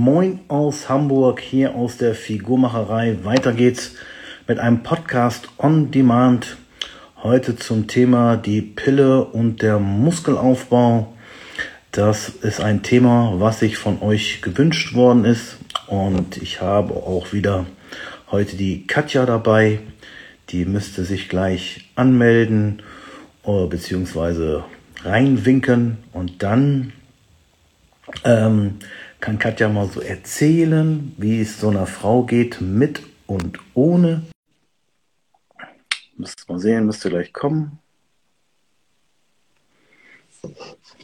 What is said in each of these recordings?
Moin aus Hamburg, hier aus der Figurmacherei. Weiter geht's mit einem Podcast on Demand. Heute zum Thema die Pille und der Muskelaufbau. Das ist ein Thema, was sich von euch gewünscht worden ist. Und ich habe auch wieder heute die Katja dabei. Die müsste sich gleich anmelden äh, beziehungsweise reinwinken und dann ähm, kann Katja mal so erzählen, wie es so einer Frau geht mit und ohne. Müsst mal sehen, müsste gleich kommen.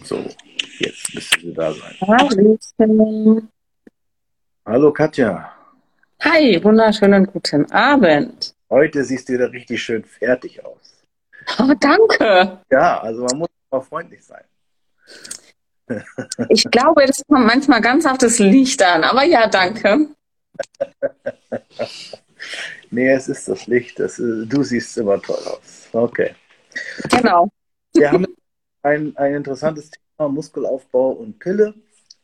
So, jetzt müsste sie da sein. Hallo. Hallo Katja. Hi, wunderschönen guten Abend. Heute siehst du wieder richtig schön fertig aus. Oh, danke. Ja, also man muss auch freundlich sein. Ich glaube, das kommt manchmal ganz auf das Licht an, aber ja, danke. nee, es ist das Licht. Das ist, du siehst immer toll aus. Okay. Genau. Wir haben ein, ein interessantes Thema, Muskelaufbau und Pille.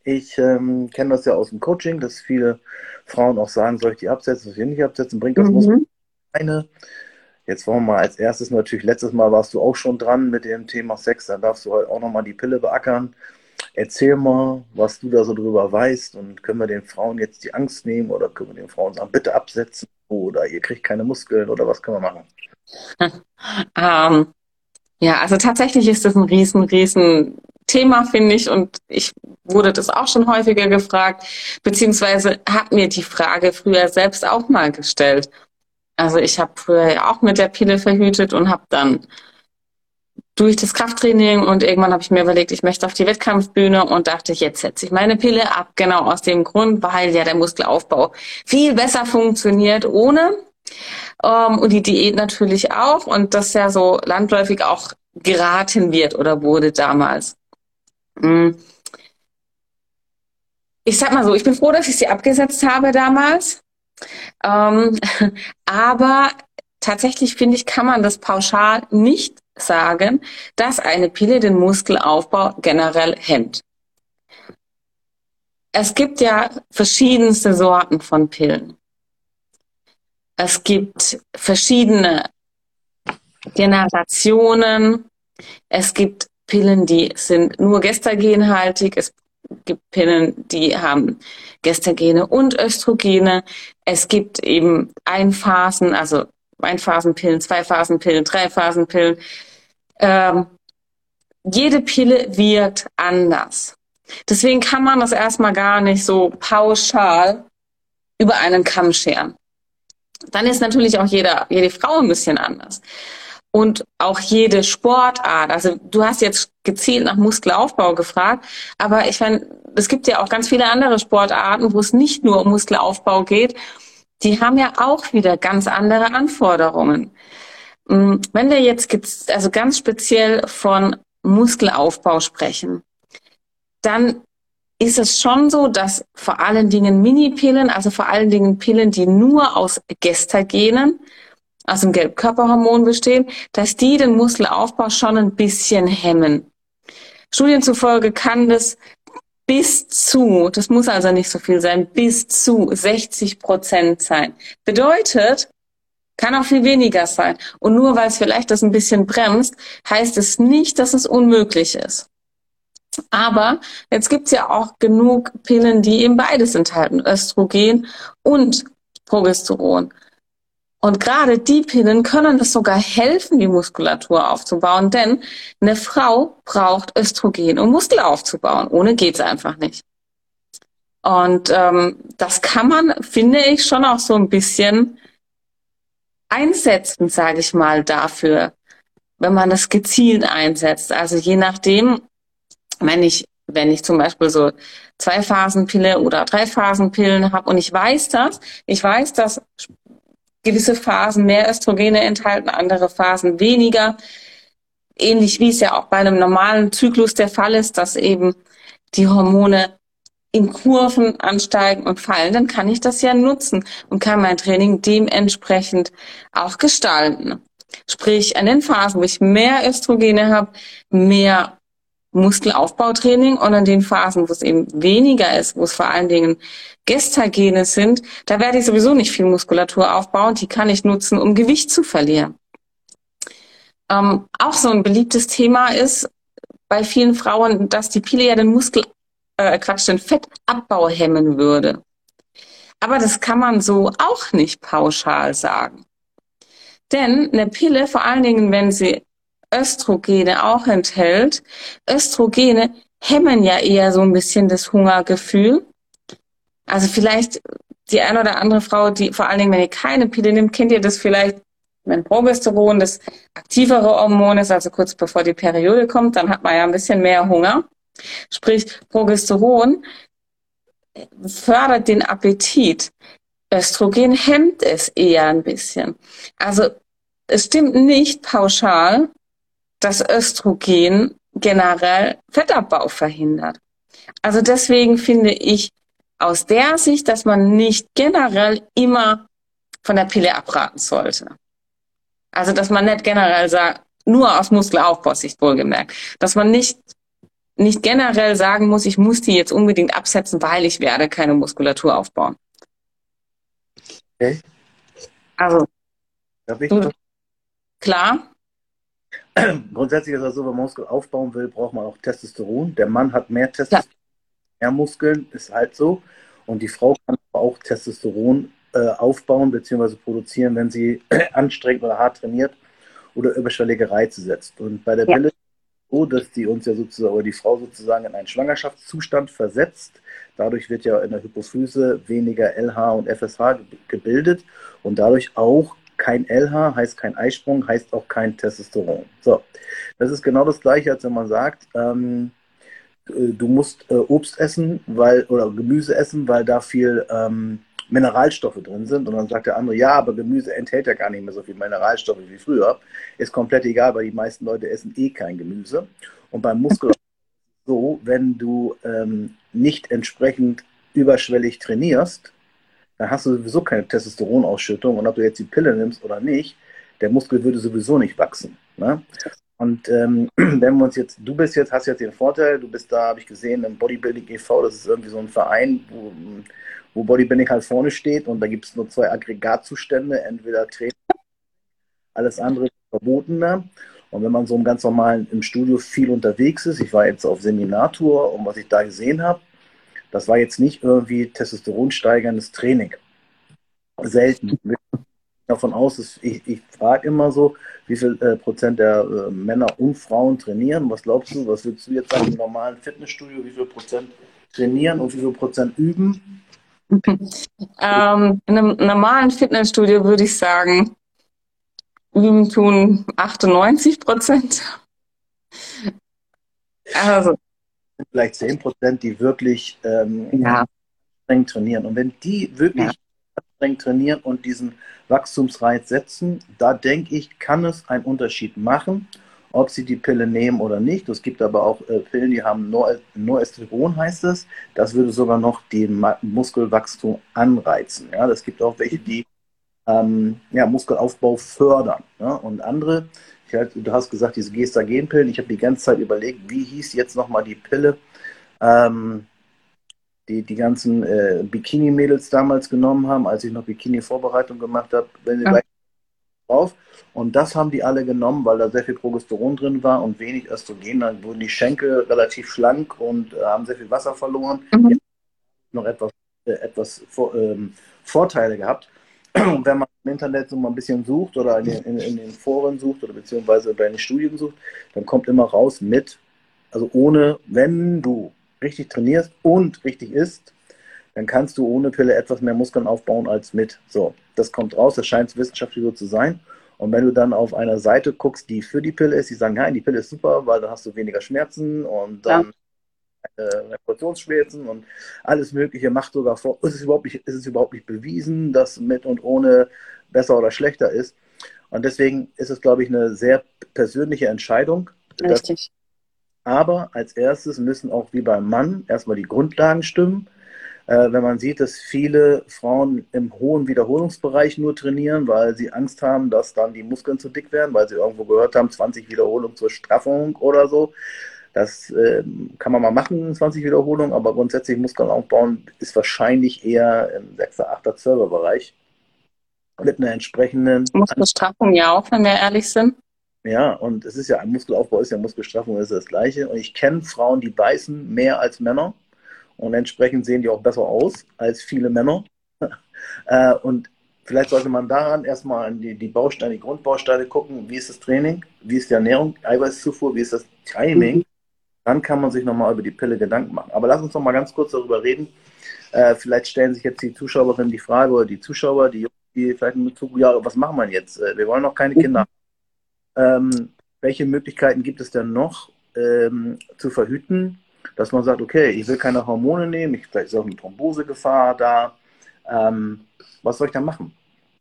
Ich ähm, kenne das ja aus dem Coaching, dass viele Frauen auch sagen, soll ich die absetzen, soll ich die nicht absetzen, bringt das mhm. Muskel eine. Jetzt wollen wir mal als erstes natürlich, letztes Mal warst du auch schon dran mit dem Thema Sex, dann darfst du heute auch nochmal die Pille beackern. Erzähl mal, was du da so drüber weißt und können wir den Frauen jetzt die Angst nehmen oder können wir den Frauen sagen, bitte absetzen oder ihr kriegt keine Muskeln oder was können wir machen? ähm, ja, also tatsächlich ist das ein riesen, riesen Thema, finde ich, und ich wurde das auch schon häufiger gefragt, beziehungsweise habe mir die Frage früher selbst auch mal gestellt. Also ich habe früher auch mit der Pille verhütet und habe dann durch das Krafttraining und irgendwann habe ich mir überlegt, ich möchte auf die Wettkampfbühne und dachte, jetzt setze ich meine Pille ab, genau aus dem Grund, weil ja der Muskelaufbau viel besser funktioniert ohne ähm, und die Diät natürlich auch und das ja so landläufig auch geraten wird oder wurde damals. Mm. Ich sag mal so, ich bin froh, dass ich sie abgesetzt habe damals. Ähm, aber tatsächlich finde ich, kann man das pauschal nicht sagen, dass eine Pille den Muskelaufbau generell hemmt. Es gibt ja verschiedenste Sorten von Pillen. Es gibt verschiedene Generationen. Es gibt Pillen, die sind nur gestagenhaltig. Es gibt Pillen, die haben Gestagene und Östrogene. Es gibt eben Einphasen, also Einphasenpillen, Zweiphasenpillen, Dreiphasenpillen. Ähm, jede Pille wirkt anders. Deswegen kann man das erstmal gar nicht so pauschal über einen Kamm scheren. Dann ist natürlich auch jeder, jede Frau ein bisschen anders. Und auch jede Sportart. Also du hast jetzt gezielt nach Muskelaufbau gefragt, aber ich meine, es gibt ja auch ganz viele andere Sportarten, wo es nicht nur um Muskelaufbau geht. Die haben ja auch wieder ganz andere Anforderungen. Mm, wenn wir jetzt also ganz speziell von Muskelaufbau sprechen, dann ist es schon so, dass vor allen Dingen Minipillen, also vor allen Dingen Pillen, die nur aus Gestagenen, aus dem Gelbkörperhormon bestehen, dass die den Muskelaufbau schon ein bisschen hemmen. Studien zufolge kann das bis zu, das muss also nicht so viel sein, bis zu 60 Prozent sein. Bedeutet, kann auch viel weniger sein. Und nur weil es vielleicht das ein bisschen bremst, heißt es nicht, dass es unmöglich ist. Aber jetzt gibt's ja auch genug Pillen, die eben beides enthalten, Östrogen und Progesteron. Und gerade die Pillen können es sogar helfen, die Muskulatur aufzubauen, denn eine Frau braucht Östrogen, um Muskel aufzubauen. Ohne geht's einfach nicht. Und ähm, das kann man, finde ich, schon auch so ein bisschen einsetzen, sage ich mal, dafür, wenn man das gezielt einsetzt. Also je nachdem, wenn ich, wenn ich zum Beispiel so zwei Phasenpille oder drei Phasenpillen habe und ich weiß das, ich weiß, dass gewisse Phasen mehr Östrogene enthalten, andere Phasen weniger. Ähnlich wie es ja auch bei einem normalen Zyklus der Fall ist, dass eben die Hormone in Kurven ansteigen und fallen, dann kann ich das ja nutzen und kann mein Training dementsprechend auch gestalten. Sprich, an den Phasen, wo ich mehr Östrogene habe, mehr Muskelaufbautraining und in den Phasen, wo es eben weniger ist, wo es vor allen Dingen Gestagene sind, da werde ich sowieso nicht viel Muskulatur aufbauen. Die kann ich nutzen, um Gewicht zu verlieren. Ähm, auch so ein beliebtes Thema ist bei vielen Frauen, dass die Pille ja den Muskel, äh, Quatsch, den Fettabbau hemmen würde. Aber das kann man so auch nicht pauschal sagen. Denn eine Pille, vor allen Dingen, wenn sie Östrogene auch enthält, Östrogene hemmen ja eher so ein bisschen das Hungergefühl. Also vielleicht die eine oder andere Frau, die vor allen Dingen, wenn ihr keine Pille nimmt, kennt ihr das vielleicht, wenn Progesteron das aktivere Hormon ist, also kurz bevor die Periode kommt, dann hat man ja ein bisschen mehr Hunger. Sprich, Progesteron fördert den Appetit. Östrogen hemmt es eher ein bisschen. Also es stimmt nicht pauschal, dass Östrogen generell Fettabbau verhindert. Also deswegen finde ich aus der Sicht, dass man nicht generell immer von der Pille abraten sollte. Also dass man nicht generell sagt, nur aus Muskelaufbausicht wohlgemerkt, dass man nicht nicht generell sagen muss, ich muss die jetzt unbedingt absetzen, weil ich werde keine Muskulatur aufbauen. Okay. Also, du, klar. Grundsätzlich ist es so, wenn man Muskel aufbauen will, braucht man auch Testosteron. Der Mann hat mehr Testosteron, ja. mehr Muskeln, ist halt so. Und die Frau kann auch Testosteron äh, aufbauen bzw. produzieren, wenn sie anstrengend oder hart trainiert oder überschwellige Reize setzt. Und bei der ja. Pille dass die uns ja sozusagen, oder die Frau sozusagen in einen Schwangerschaftszustand versetzt. Dadurch wird ja in der Hypophyse weniger LH und FSH gebildet und dadurch auch kein LH, heißt kein Eisprung, heißt auch kein Testosteron. So, das ist genau das gleiche, als wenn man sagt, ähm, du musst äh, Obst essen, weil, oder Gemüse essen, weil da viel ähm, Mineralstoffe drin sind. Und dann sagt der andere, ja, aber Gemüse enthält ja gar nicht mehr so viel Mineralstoffe wie früher. Ist komplett egal, weil die meisten Leute essen eh kein Gemüse. Und beim Muskel so, wenn du ähm, nicht entsprechend überschwellig trainierst, dann hast du sowieso keine Testosteronausschüttung. Und ob du jetzt die Pille nimmst oder nicht, der Muskel würde sowieso nicht wachsen. Ne? Und ähm, wenn wir uns jetzt, du bist jetzt, hast jetzt den Vorteil, du bist da, habe ich gesehen, im Bodybuilding e.V., das ist irgendwie so ein Verein, wo wo Bodybuilding halt vorne steht und da gibt es nur zwei Aggregatzustände, entweder Training, alles andere verbotener. Und wenn man so im ganz normalen im Studio viel unterwegs ist, ich war jetzt auf Seminartour und was ich da gesehen habe, das war jetzt nicht irgendwie testosteronsteigerndes Training. Selten. Davon aus, dass ich, ich frage immer so, wie viel äh, Prozent der äh, Männer und Frauen trainieren. Was glaubst du, was würdest du jetzt sagen im normalen Fitnessstudio, wie viel Prozent trainieren und wie viel Prozent üben? ähm, in einem normalen Fitnessstudio würde ich sagen, üben tun 98 Prozent. Also. Vielleicht 10 Prozent, die wirklich ähm, ja. anstrengend trainieren. Und wenn die wirklich ja. Anstrengend trainieren und diesen Wachstumsreiz setzen, da denke ich, kann es einen Unterschied machen ob sie die Pille nehmen oder nicht. Es gibt aber auch äh, Pillen, die haben Noesteron, heißt es. Das würde sogar noch den Muskelwachstum anreizen. Ja, es gibt auch welche, die ähm, ja, Muskelaufbau fördern. Ja? Und andere, halt, du hast gesagt, diese Gestagenpillen, ich habe die ganze Zeit überlegt, wie hieß jetzt nochmal die Pille, ähm, die die ganzen äh, Bikini-Mädels damals genommen haben, als ich noch Bikini-Vorbereitung gemacht habe. Wenn sie ja. gleich drauf. Und das haben die alle genommen, weil da sehr viel Progesteron drin war und wenig Östrogen. Dann wurden die Schenkel relativ schlank und äh, haben sehr viel Wasser verloren. Mhm. Noch etwas, äh, etwas vor, ähm, Vorteile gehabt. Und wenn man im Internet so mal ein bisschen sucht oder in den, in, in den Foren sucht oder beziehungsweise bei den Studien sucht, dann kommt immer raus mit, also ohne, wenn du richtig trainierst und richtig isst, dann kannst du ohne Pille etwas mehr Muskeln aufbauen als mit. So, das kommt raus, das scheint wissenschaftlich so zu sein. Und wenn du dann auf einer Seite guckst, die für die Pille ist, die sagen, nein, die Pille ist super, weil dann hast du weniger Schmerzen und dann ja. äh, und alles Mögliche macht sogar vor. Ist es, überhaupt nicht, ist es überhaupt nicht bewiesen, dass mit und ohne besser oder schlechter ist. Und deswegen ist es, glaube ich, eine sehr persönliche Entscheidung. Richtig. Aber als erstes müssen auch wie beim Mann erstmal die Grundlagen stimmen äh, wenn man sieht, dass viele Frauen im hohen Wiederholungsbereich nur trainieren, weil sie Angst haben, dass dann die Muskeln zu dick werden, weil sie irgendwo gehört haben, 20 Wiederholungen zur Straffung oder so. Das äh, kann man mal machen, 20 Wiederholungen, aber grundsätzlich Muskeln aufbauen ist wahrscheinlich eher im 6., 8., 12. Bereich. Mit einer entsprechenden. Muskelstraffung ja auch, wenn wir ehrlich sind. Ja, und es ist ja, ein Muskelaufbau ist ja Muskelstraffung, ist das Gleiche. Und ich kenne Frauen, die beißen mehr als Männer. Und entsprechend sehen die auch besser aus als viele Männer. Äh, und vielleicht sollte man daran erstmal an die, die Bausteine, die Grundbausteine gucken. Wie ist das Training? Wie ist die Ernährung? Eiweißzufuhr? Wie ist das Timing? Mhm. Dann kann man sich nochmal über die Pille Gedanken machen. Aber lass uns noch mal ganz kurz darüber reden. Äh, vielleicht stellen sich jetzt die Zuschauerinnen die Frage oder die Zuschauer, die, die vielleicht in Bezug, ja, was machen wir jetzt? Äh, wir wollen noch keine mhm. Kinder. Ähm, welche Möglichkeiten gibt es denn noch ähm, zu verhüten? dass man sagt, okay, ich will keine Hormone nehmen, ich, vielleicht ist auch eine Thrombosegefahr da. Ähm, was soll ich da machen?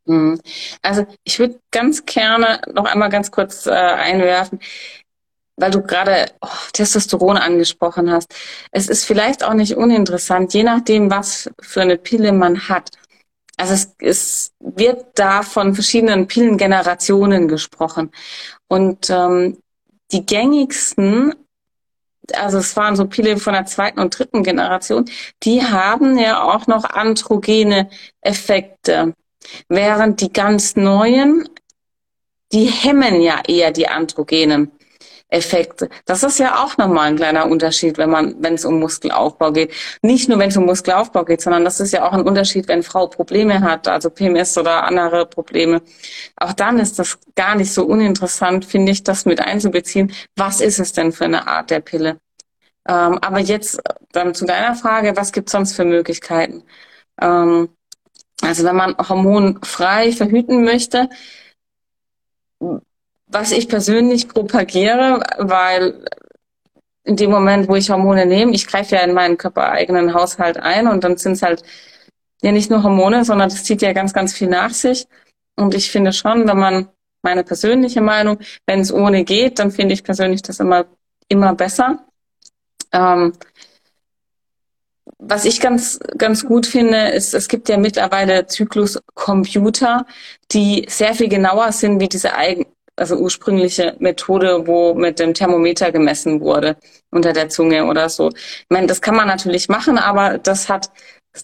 Mhm. Also ich würde ganz gerne noch einmal ganz kurz äh, einwerfen, weil du gerade oh, Testosteron angesprochen hast. Es ist vielleicht auch nicht uninteressant, je nachdem, was für eine Pille man hat. Also es, es wird da von verschiedenen Pillengenerationen gesprochen. Und ähm, die gängigsten also es waren so viele von der zweiten und dritten Generation, die haben ja auch noch androgene Effekte. Während die ganz neuen, die hemmen ja eher die androgenen Effekte. Das ist ja auch nochmal ein kleiner Unterschied, wenn man, wenn es um Muskelaufbau geht. Nicht nur, wenn es um Muskelaufbau geht, sondern das ist ja auch ein Unterschied, wenn Frau Probleme hat, also PMS oder andere Probleme. Auch dann ist das gar nicht so uninteressant, finde ich, das mit einzubeziehen. Was ist es denn für eine Art der Pille? Ähm, aber jetzt dann zu deiner Frage, was gibt es sonst für Möglichkeiten? Ähm, also wenn man hormonfrei verhüten möchte, was ich persönlich propagiere, weil in dem Moment, wo ich Hormone nehme, ich greife ja in meinen körpereigenen Haushalt ein und dann sind es halt ja nicht nur Hormone, sondern das zieht ja ganz, ganz viel nach sich. Und ich finde schon, wenn man, meine persönliche Meinung, wenn es ohne geht, dann finde ich persönlich das immer, immer besser. Ähm, was ich ganz, ganz gut finde, ist, es gibt ja mittlerweile Zykluscomputer, die sehr viel genauer sind wie diese eigen, also ursprüngliche Methode, wo mit dem Thermometer gemessen wurde unter der Zunge oder so. Ich meine, das kann man natürlich machen, aber das hat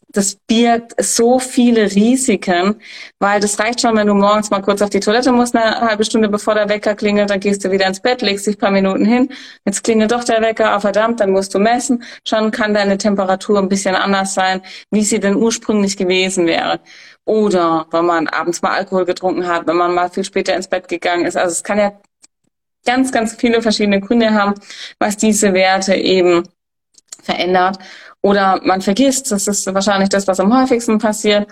das birgt so viele Risiken, weil das reicht schon, wenn du morgens mal kurz auf die Toilette musst, eine halbe Stunde bevor der Wecker klingelt, dann gehst du wieder ins Bett, legst dich ein paar Minuten hin, jetzt klingelt doch der Wecker, oh verdammt, dann musst du messen, schon kann deine Temperatur ein bisschen anders sein, wie sie denn ursprünglich gewesen wäre. Oder wenn man abends mal Alkohol getrunken hat, wenn man mal viel später ins Bett gegangen ist. Also es kann ja ganz, ganz viele verschiedene Gründe haben, was diese Werte eben verändert. Oder man vergisst, das ist wahrscheinlich das, was am häufigsten passiert.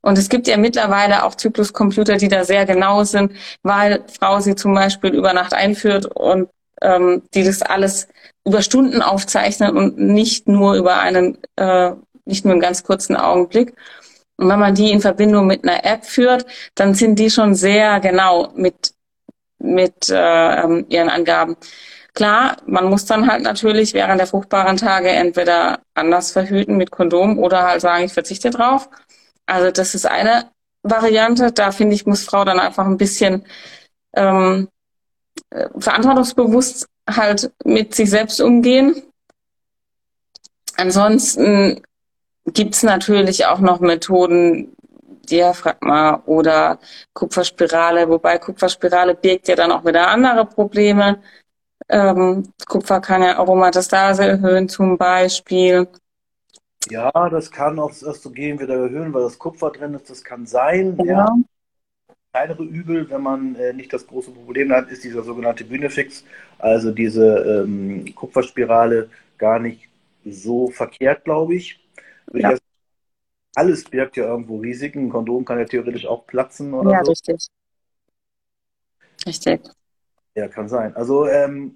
Und es gibt ja mittlerweile auch Zykluscomputer, die da sehr genau sind, weil Frau sie zum Beispiel über Nacht einführt und ähm, die das alles über Stunden aufzeichnen und nicht nur über einen, äh, nicht nur einen ganz kurzen Augenblick. Und wenn man die in Verbindung mit einer App führt, dann sind die schon sehr genau mit, mit äh, ähm, ihren Angaben. Klar, man muss dann halt natürlich während der fruchtbaren Tage entweder anders verhüten mit Kondom oder halt sagen, ich verzichte drauf. Also das ist eine Variante. Da finde ich, muss Frau dann einfach ein bisschen ähm, äh, verantwortungsbewusst halt mit sich selbst umgehen. Ansonsten gibt's natürlich auch noch Methoden, Diaphragma oder Kupferspirale, wobei Kupferspirale birgt ja dann auch wieder andere Probleme. Ähm, Kupfer kann ja Aromatastase erhöhen zum Beispiel. Ja, das kann auch das Östrogen wieder erhöhen, weil das Kupfer drin ist. Das kann sein. Ja. ja. Kleinere Übel, wenn man äh, nicht das große Problem hat, ist dieser sogenannte Bünefix, also diese ähm, Kupferspirale, gar nicht so verkehrt, glaube ich. Ja. alles birgt ja irgendwo Risiken. Ein Kondom kann ja theoretisch auch platzen oder ja, so. Ja, richtig. Richtig. Ja, kann sein. Also ähm,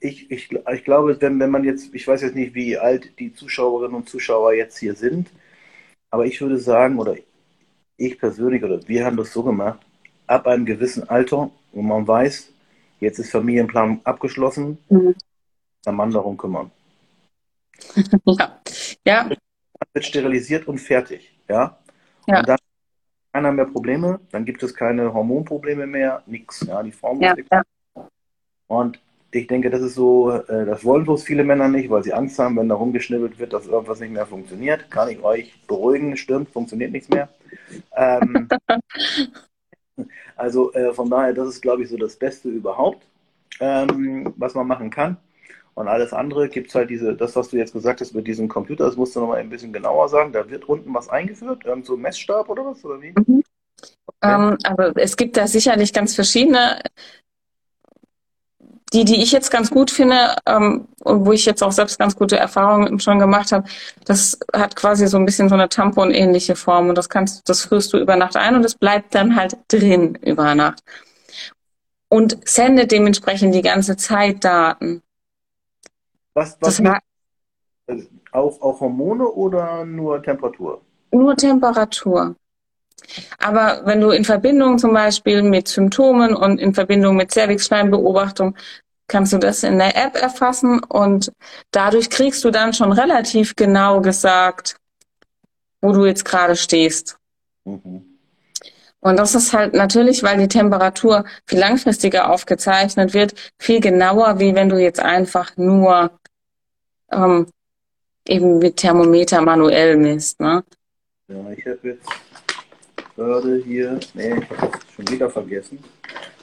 ich, ich, ich glaube, wenn, wenn man jetzt, ich weiß jetzt nicht, wie alt die Zuschauerinnen und Zuschauer jetzt hier sind, aber ich würde sagen, oder ich persönlich, oder wir haben das so gemacht, ab einem gewissen Alter, wo man weiß, jetzt ist Familienplan abgeschlossen, mhm. der Mann darum kümmern. ja. ja. Wird sterilisiert und fertig. Ja. ja. Und dann keiner mehr Probleme, dann gibt es keine Hormonprobleme mehr, nichts. Ja, die Frau muss ja, ja. Und ich denke, das ist so, äh, das wollen bloß viele Männer nicht, weil sie Angst haben, wenn da rumgeschnibbelt wird, dass irgendwas nicht mehr funktioniert. Kann ich euch beruhigen, stimmt, funktioniert nichts mehr. Ähm, also äh, von daher, das ist, glaube ich, so das Beste überhaupt, ähm, was man machen kann. Und alles andere gibt es halt diese, das, was du jetzt gesagt hast mit diesem Computer, das musst du nochmal ein bisschen genauer sagen. Da wird unten was eingeführt, irgend so ein Messstab oder was, oder wie? Mhm. Okay. Ähm, aber es gibt da sicherlich ganz verschiedene die, die ich jetzt ganz gut finde ähm, und wo ich jetzt auch selbst ganz gute Erfahrungen schon gemacht habe, das hat quasi so ein bisschen so eine Tampon-ähnliche Form und das kannst, das führst du über Nacht ein und es bleibt dann halt drin über Nacht und sendet dementsprechend die ganze Zeit Daten. Was, was das war, auch, auch Hormone oder nur Temperatur? Nur Temperatur. Aber wenn du in Verbindung zum Beispiel mit Symptomen und in Verbindung mit Cervixschleimbeobachtung kannst du das in der App erfassen und dadurch kriegst du dann schon relativ genau gesagt, wo du jetzt gerade stehst. Mhm. Und das ist halt natürlich, weil die Temperatur viel langfristiger aufgezeichnet wird, viel genauer, wie wenn du jetzt einfach nur ähm, eben mit Thermometer manuell misst. Ne? Ja, ich habe jetzt gerade hier, nee, ich habe es schon wieder vergessen.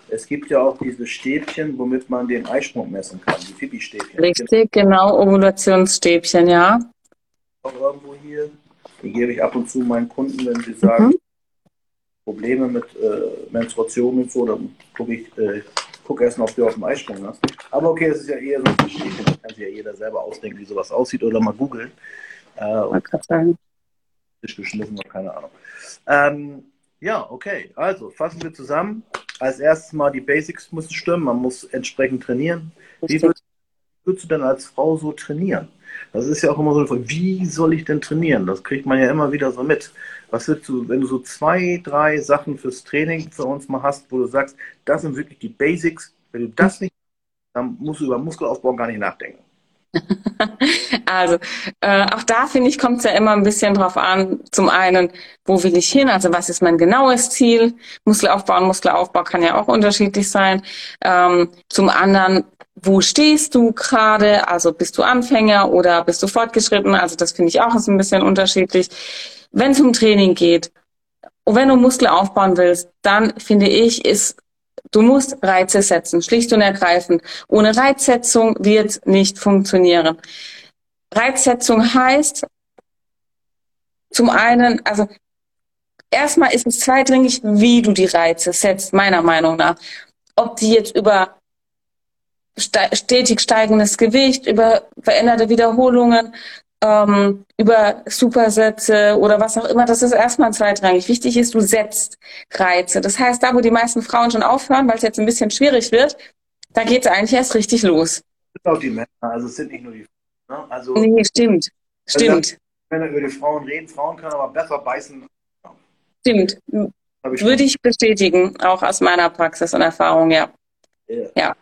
Es gibt ja auch diese Stäbchen, womit man den Eisprung messen kann, die Pipi-Stäbchen. Richtig, genau, Ovulationsstäbchen, ja. Auch irgendwo hier. Die gebe ich ab und zu meinen Kunden, wenn sie sagen, mhm. Probleme mit äh, Menstruation und so, dann gucke ich, äh, guck erst mal, ob du auf dem Eisprung hast. Aber okay, das ist ja eher so ein Stäbchen, kann sich ja jeder selber ausdenken, wie sowas aussieht oder mal googeln. Äh, und sagen. geschliffen oder keine Ahnung. Ähm, ja, okay. Also fassen wir zusammen. Als erstes mal die Basics müssen stimmen. Man muss entsprechend trainieren. Wie würdest, würdest du denn als Frau so trainieren? Das ist ja auch immer so, wie soll ich denn trainieren? Das kriegt man ja immer wieder so mit. Was würdest du, wenn du so zwei, drei Sachen fürs Training für uns mal hast, wo du sagst, das sind wirklich die Basics. Wenn du das nicht, dann musst du über Muskelaufbau gar nicht nachdenken. also äh, auch da finde ich, kommt es ja immer ein bisschen drauf an. Zum einen, wo will ich hin? Also was ist mein genaues Ziel? Muskelaufbau und Muskelaufbau kann ja auch unterschiedlich sein. Ähm, zum anderen, wo stehst du gerade? Also bist du Anfänger oder bist du fortgeschritten? Also das finde ich auch ist ein bisschen unterschiedlich. Wenn es um Training geht und wenn du Muskel aufbauen willst, dann finde ich, ist Du musst Reize setzen, schlicht und ergreifend. Ohne Reizsetzung wird nicht funktionieren. Reizsetzung heißt zum einen, also erstmal ist es zweitringig, wie du die Reize setzt, meiner Meinung nach. Ob die jetzt über stetig steigendes Gewicht, über veränderte Wiederholungen, ähm, über Supersätze oder was auch immer, das ist erstmal zweitrangig. Wichtig ist, du setzt Reize. Das heißt, da, wo die meisten Frauen schon aufhören, weil es jetzt ein bisschen schwierig wird, da geht es eigentlich erst richtig los. Das sind auch die Männer, also es sind nicht nur die Frauen. Ne? Also, nee, stimmt. Also stimmt. Männer über die Frauen reden, Frauen können aber besser beißen. Stimmt. Würde ich bestätigen, auch aus meiner Praxis und Erfahrung, ja. Yeah. Ja.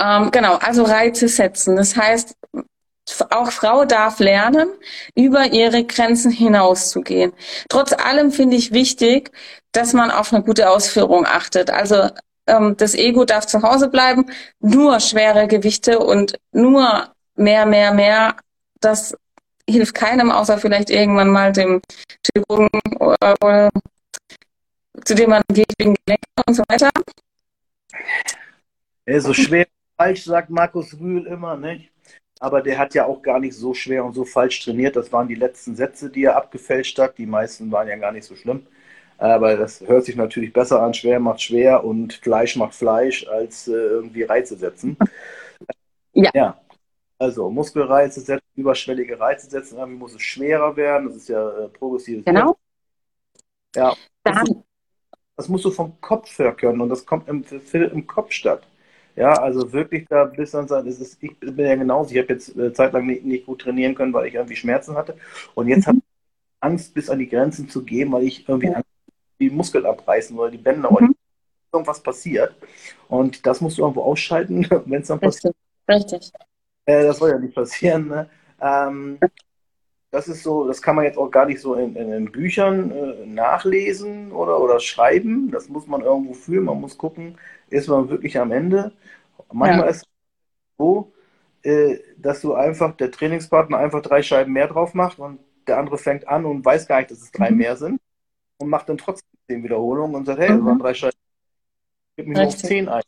Ähm, genau, also Reize setzen. Das heißt, auch Frau darf lernen, über ihre Grenzen hinauszugehen. Trotz allem finde ich wichtig, dass man auf eine gute Ausführung achtet. Also ähm, das Ego darf zu Hause bleiben, nur schwere Gewichte und nur mehr, mehr, mehr. Das hilft keinem, außer vielleicht irgendwann mal dem Chirurgen zu dem man geht wegen Gelenke und so weiter. so schwer falsch, sagt Markus Rühl immer, nicht? Aber der hat ja auch gar nicht so schwer und so falsch trainiert. Das waren die letzten Sätze, die er abgefälscht hat. Die meisten waren ja gar nicht so schlimm. Aber das hört sich natürlich besser an. Schwer macht schwer und Fleisch macht Fleisch, als äh, irgendwie Reize setzen. Ja. ja. Also Muskelreize setzen, überschwellige Reize setzen. Irgendwie muss es schwerer werden. Das ist ja äh, progressives. Genau. Ja. Das, das musst du vom Kopf her können und das kommt im, im Kopf statt. Ja, also wirklich da bis dann sein, ist, ich bin ja genauso, ich habe jetzt äh, zeitlang nicht, nicht, gut trainieren können, weil ich irgendwie Schmerzen hatte. Und jetzt mhm. habe ich Angst, bis an die Grenzen zu gehen, weil ich irgendwie Angst, die Muskeln abreißen oder die Bänder mhm. oder irgendwas passiert. Und das musst du irgendwo ausschalten, wenn es dann passiert. Richtig. Äh, das soll ja nicht passieren. Ne? Ähm, das ist so, das kann man jetzt auch gar nicht so in, in, in Büchern äh, nachlesen oder, oder schreiben. Das muss man irgendwo fühlen. Man muss gucken, ist man wirklich am Ende. manchmal ja. ist es so, äh, dass du einfach, der Trainingspartner einfach drei Scheiben mehr drauf macht und der andere fängt an und weiß gar nicht, dass es drei mhm. mehr sind und macht dann trotzdem zehn Wiederholungen und sagt, hey, das waren mhm. drei Scheiben, gib mir nur auf zehn ein.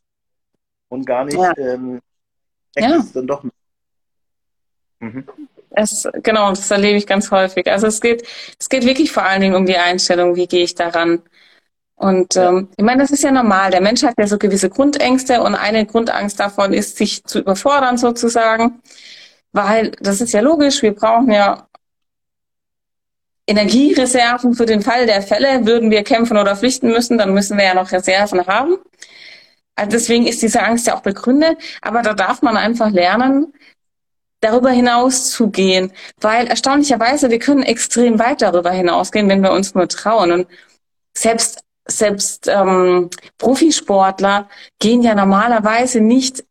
Und gar nicht, ja. ähm, ja. dann doch. Mhm. Es, genau, das erlebe ich ganz häufig. Also es geht, es geht wirklich vor allen Dingen um die Einstellung, wie gehe ich daran. Und ähm, ich meine, das ist ja normal. Der Mensch hat ja so gewisse Grundängste und eine Grundangst davon ist, sich zu überfordern sozusagen. Weil das ist ja logisch, wir brauchen ja Energiereserven für den Fall der Fälle. Würden wir kämpfen oder flüchten müssen, dann müssen wir ja noch Reserven haben. Also deswegen ist diese Angst ja auch begründet. Aber da darf man einfach lernen, darüber hinaus zu gehen. Weil erstaunlicherweise, wir können extrem weit darüber hinausgehen, wenn wir uns nur trauen. Und selbst, selbst ähm, Profisportler gehen ja normalerweise nicht,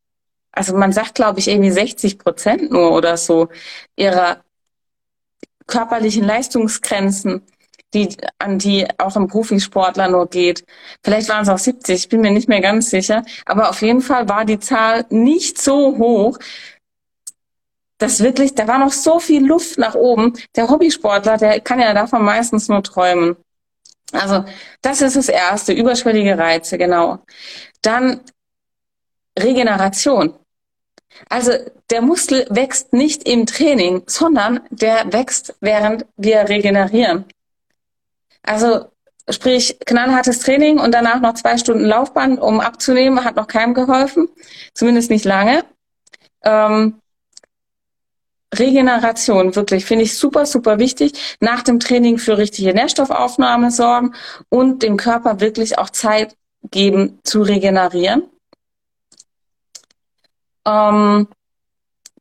also man sagt, glaube ich, irgendwie 60 Prozent nur oder so ihrer körperlichen Leistungsgrenzen, die, an die auch ein Profisportler nur geht. Vielleicht waren es auch 70, ich bin mir nicht mehr ganz sicher. Aber auf jeden Fall war die Zahl nicht so hoch, dass wirklich, da war noch so viel Luft nach oben. Der Hobbysportler, der kann ja davon meistens nur träumen. Also das ist das Erste, überschwellige Reize, genau. Dann Regeneration. Also der Muskel wächst nicht im Training, sondern der wächst, während wir regenerieren. Also sprich knallhartes Training und danach noch zwei Stunden Laufband, um abzunehmen, hat noch keinem geholfen, zumindest nicht lange. Ähm, Regeneration, wirklich, finde ich super, super wichtig. Nach dem Training für richtige Nährstoffaufnahme sorgen und dem Körper wirklich auch Zeit geben zu regenerieren. Ähm,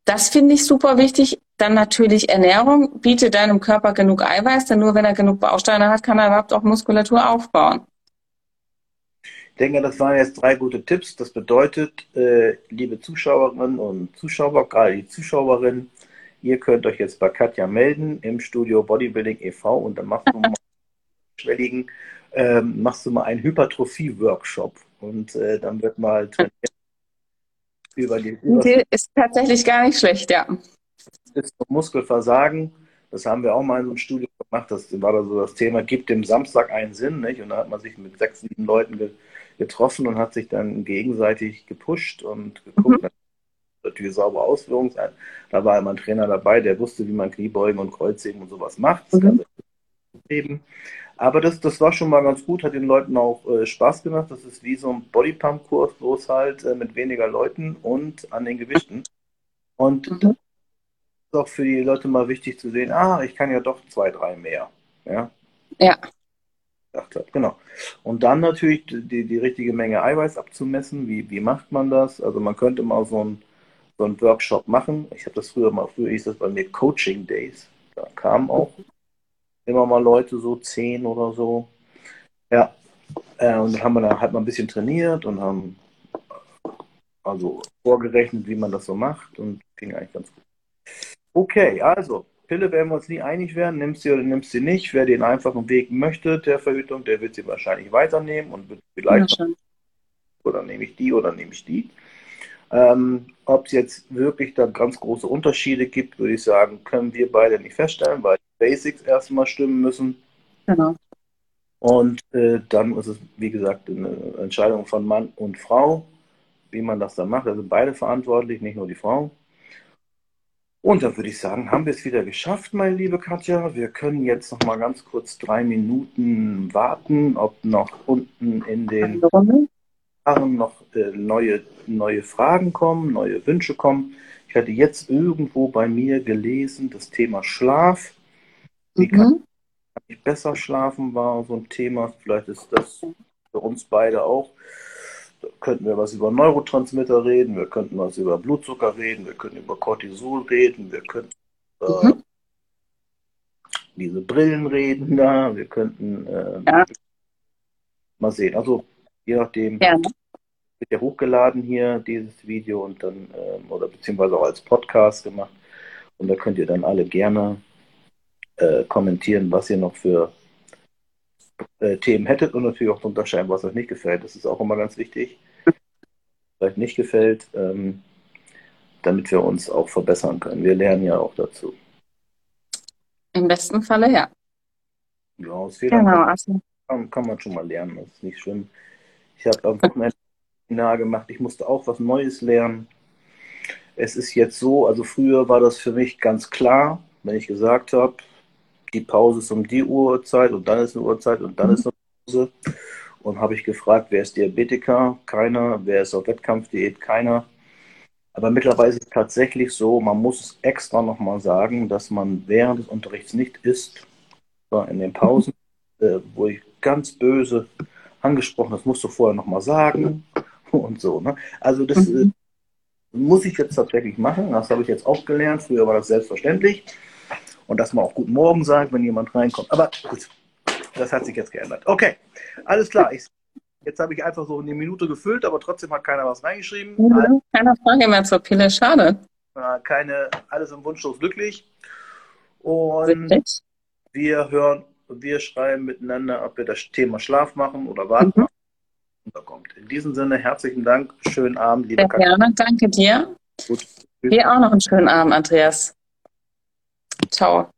das finde ich super wichtig. Dann natürlich Ernährung. Biete deinem Körper genug Eiweiß, denn nur wenn er genug Bausteine hat, kann er überhaupt auch Muskulatur aufbauen. Ich denke, das waren jetzt drei gute Tipps. Das bedeutet, äh, liebe Zuschauerinnen und Zuschauer, gerade die Zuschauerinnen, ihr könnt euch jetzt bei Katja melden im Studio Bodybuilding e.V. und dann machst du mal, schwelligen, ähm, machst du mal einen Hypertrophie-Workshop und äh, dann wird mal trainiert über die. Über ist tatsächlich gar nicht schlecht, ja. Ist Muskelversagen. Das haben wir auch mal in so einem Studio gemacht. Das war da so das Thema, gibt dem Samstag einen Sinn, nicht? Und da hat man sich mit sechs, sieben Leuten ge getroffen und hat sich dann gegenseitig gepusht und geguckt, mhm. Natürlich saubere Ausführungen sein. Da war immer ein Trainer dabei, der wusste, wie man Kniebeugen und Kreuzheben und sowas macht. Das mhm. Aber das, das war schon mal ganz gut, hat den Leuten auch äh, Spaß gemacht. Das ist wie so ein Bodypump-Kurs, bloß halt äh, mit weniger Leuten und an den Gewichten. Und mhm. das ist auch für die Leute mal wichtig zu sehen, ah, ich kann ja doch zwei, drei mehr. Ja. Ja. Genau. Und dann natürlich die, die richtige Menge Eiweiß abzumessen. Wie, wie macht man das? Also man könnte mal so einen so Workshop machen. Ich habe das früher mal, früher hieß das bei mir Coaching Days. Da kamen auch immer mal Leute, so zehn oder so. Ja, äh, und dann haben wir da halt mal ein bisschen trainiert und haben also vorgerechnet, wie man das so macht und ging eigentlich ganz gut. Okay, also Pille werden wir uns nie einig werden, nimmst sie oder nimmst sie nicht. Wer den einfachen Weg möchte der Verhütung, der wird sie wahrscheinlich weiternehmen und wird vielleicht oder nehme ich die oder nehme ich die. Ähm, Ob es jetzt wirklich da ganz große Unterschiede gibt, würde ich sagen, können wir beide nicht feststellen, weil die Basics erstmal stimmen müssen. Genau. Und äh, dann ist es, wie gesagt, eine Entscheidung von Mann und Frau, wie man das dann macht. Also beide verantwortlich, nicht nur die Frau. Und dann würde ich sagen, haben wir es wieder geschafft, meine liebe Katja. Wir können jetzt noch mal ganz kurz drei Minuten warten, ob noch unten in den Jahren noch äh, neue, neue Fragen kommen, neue Wünsche kommen. Ich hatte jetzt irgendwo bei mir gelesen, das Thema Schlaf. Wie mhm. kann ich besser schlafen, war so ein Thema. Vielleicht ist das für uns beide auch. Da könnten wir was über Neurotransmitter reden, wir könnten was über Blutzucker reden, wir könnten über Cortisol reden, wir könnten über mhm. diese Brillen reden da, wir könnten äh, ja. mal sehen. Also je nachdem, ja. Wird ja hochgeladen hier, dieses Video, und dann, ähm, oder beziehungsweise auch als Podcast gemacht. Und da könnt ihr dann alle gerne äh, kommentieren, was ihr noch für äh, Themen hättet und natürlich auch unterscheiden, was euch nicht gefällt. Das ist auch immer ganz wichtig. vielleicht nicht gefällt, ähm, damit wir uns auch verbessern können. Wir lernen ja auch dazu. Im besten Falle, ja. Ja, aus Fehlern Genau, kann, also kann, kann man schon mal lernen, das ist nicht schlimm. Ich habe am Wochenende Seminar gemacht, ich musste auch was Neues lernen. Es ist jetzt so, also früher war das für mich ganz klar, wenn ich gesagt habe, die Pause ist um die Uhrzeit und dann ist eine Uhrzeit und dann ist eine Pause. Und habe ich gefragt, wer ist Diabetiker? Keiner. Wer ist auf Wettkampfdiät? Keiner. Aber mittlerweile ist es tatsächlich so, man muss es extra nochmal sagen, dass man während des Unterrichts nicht isst, in den Pausen, äh, wo ich ganz böse angesprochen, das musst du vorher nochmal sagen und so. Ne? Also das äh, Mhm. muss ich jetzt tatsächlich machen, das habe ich jetzt auch gelernt, früher war das selbstverständlich. Und dass man auch Guten Morgen sagt, wenn jemand reinkommt. Aber gut, das hat sich jetzt geändert. Okay, alles klar. Ich, jetzt habe ich einfach so eine Minute gefüllt, aber trotzdem hat keiner was reingeschrieben. Mhm. Keine Frage mehr zur Pille, schade. Keine, alles im Wunschlos glücklich. Und wir hören, wir schreiben miteinander, ob wir das Thema Schlaf machen oder warten, Mhm. Unterkommt. In diesem Sinne, herzlichen Dank, schönen Abend, liebe Sehr Katja. gerne, danke dir. Gut. Dir auch noch einen schönen Abend, Andreas. Ciao.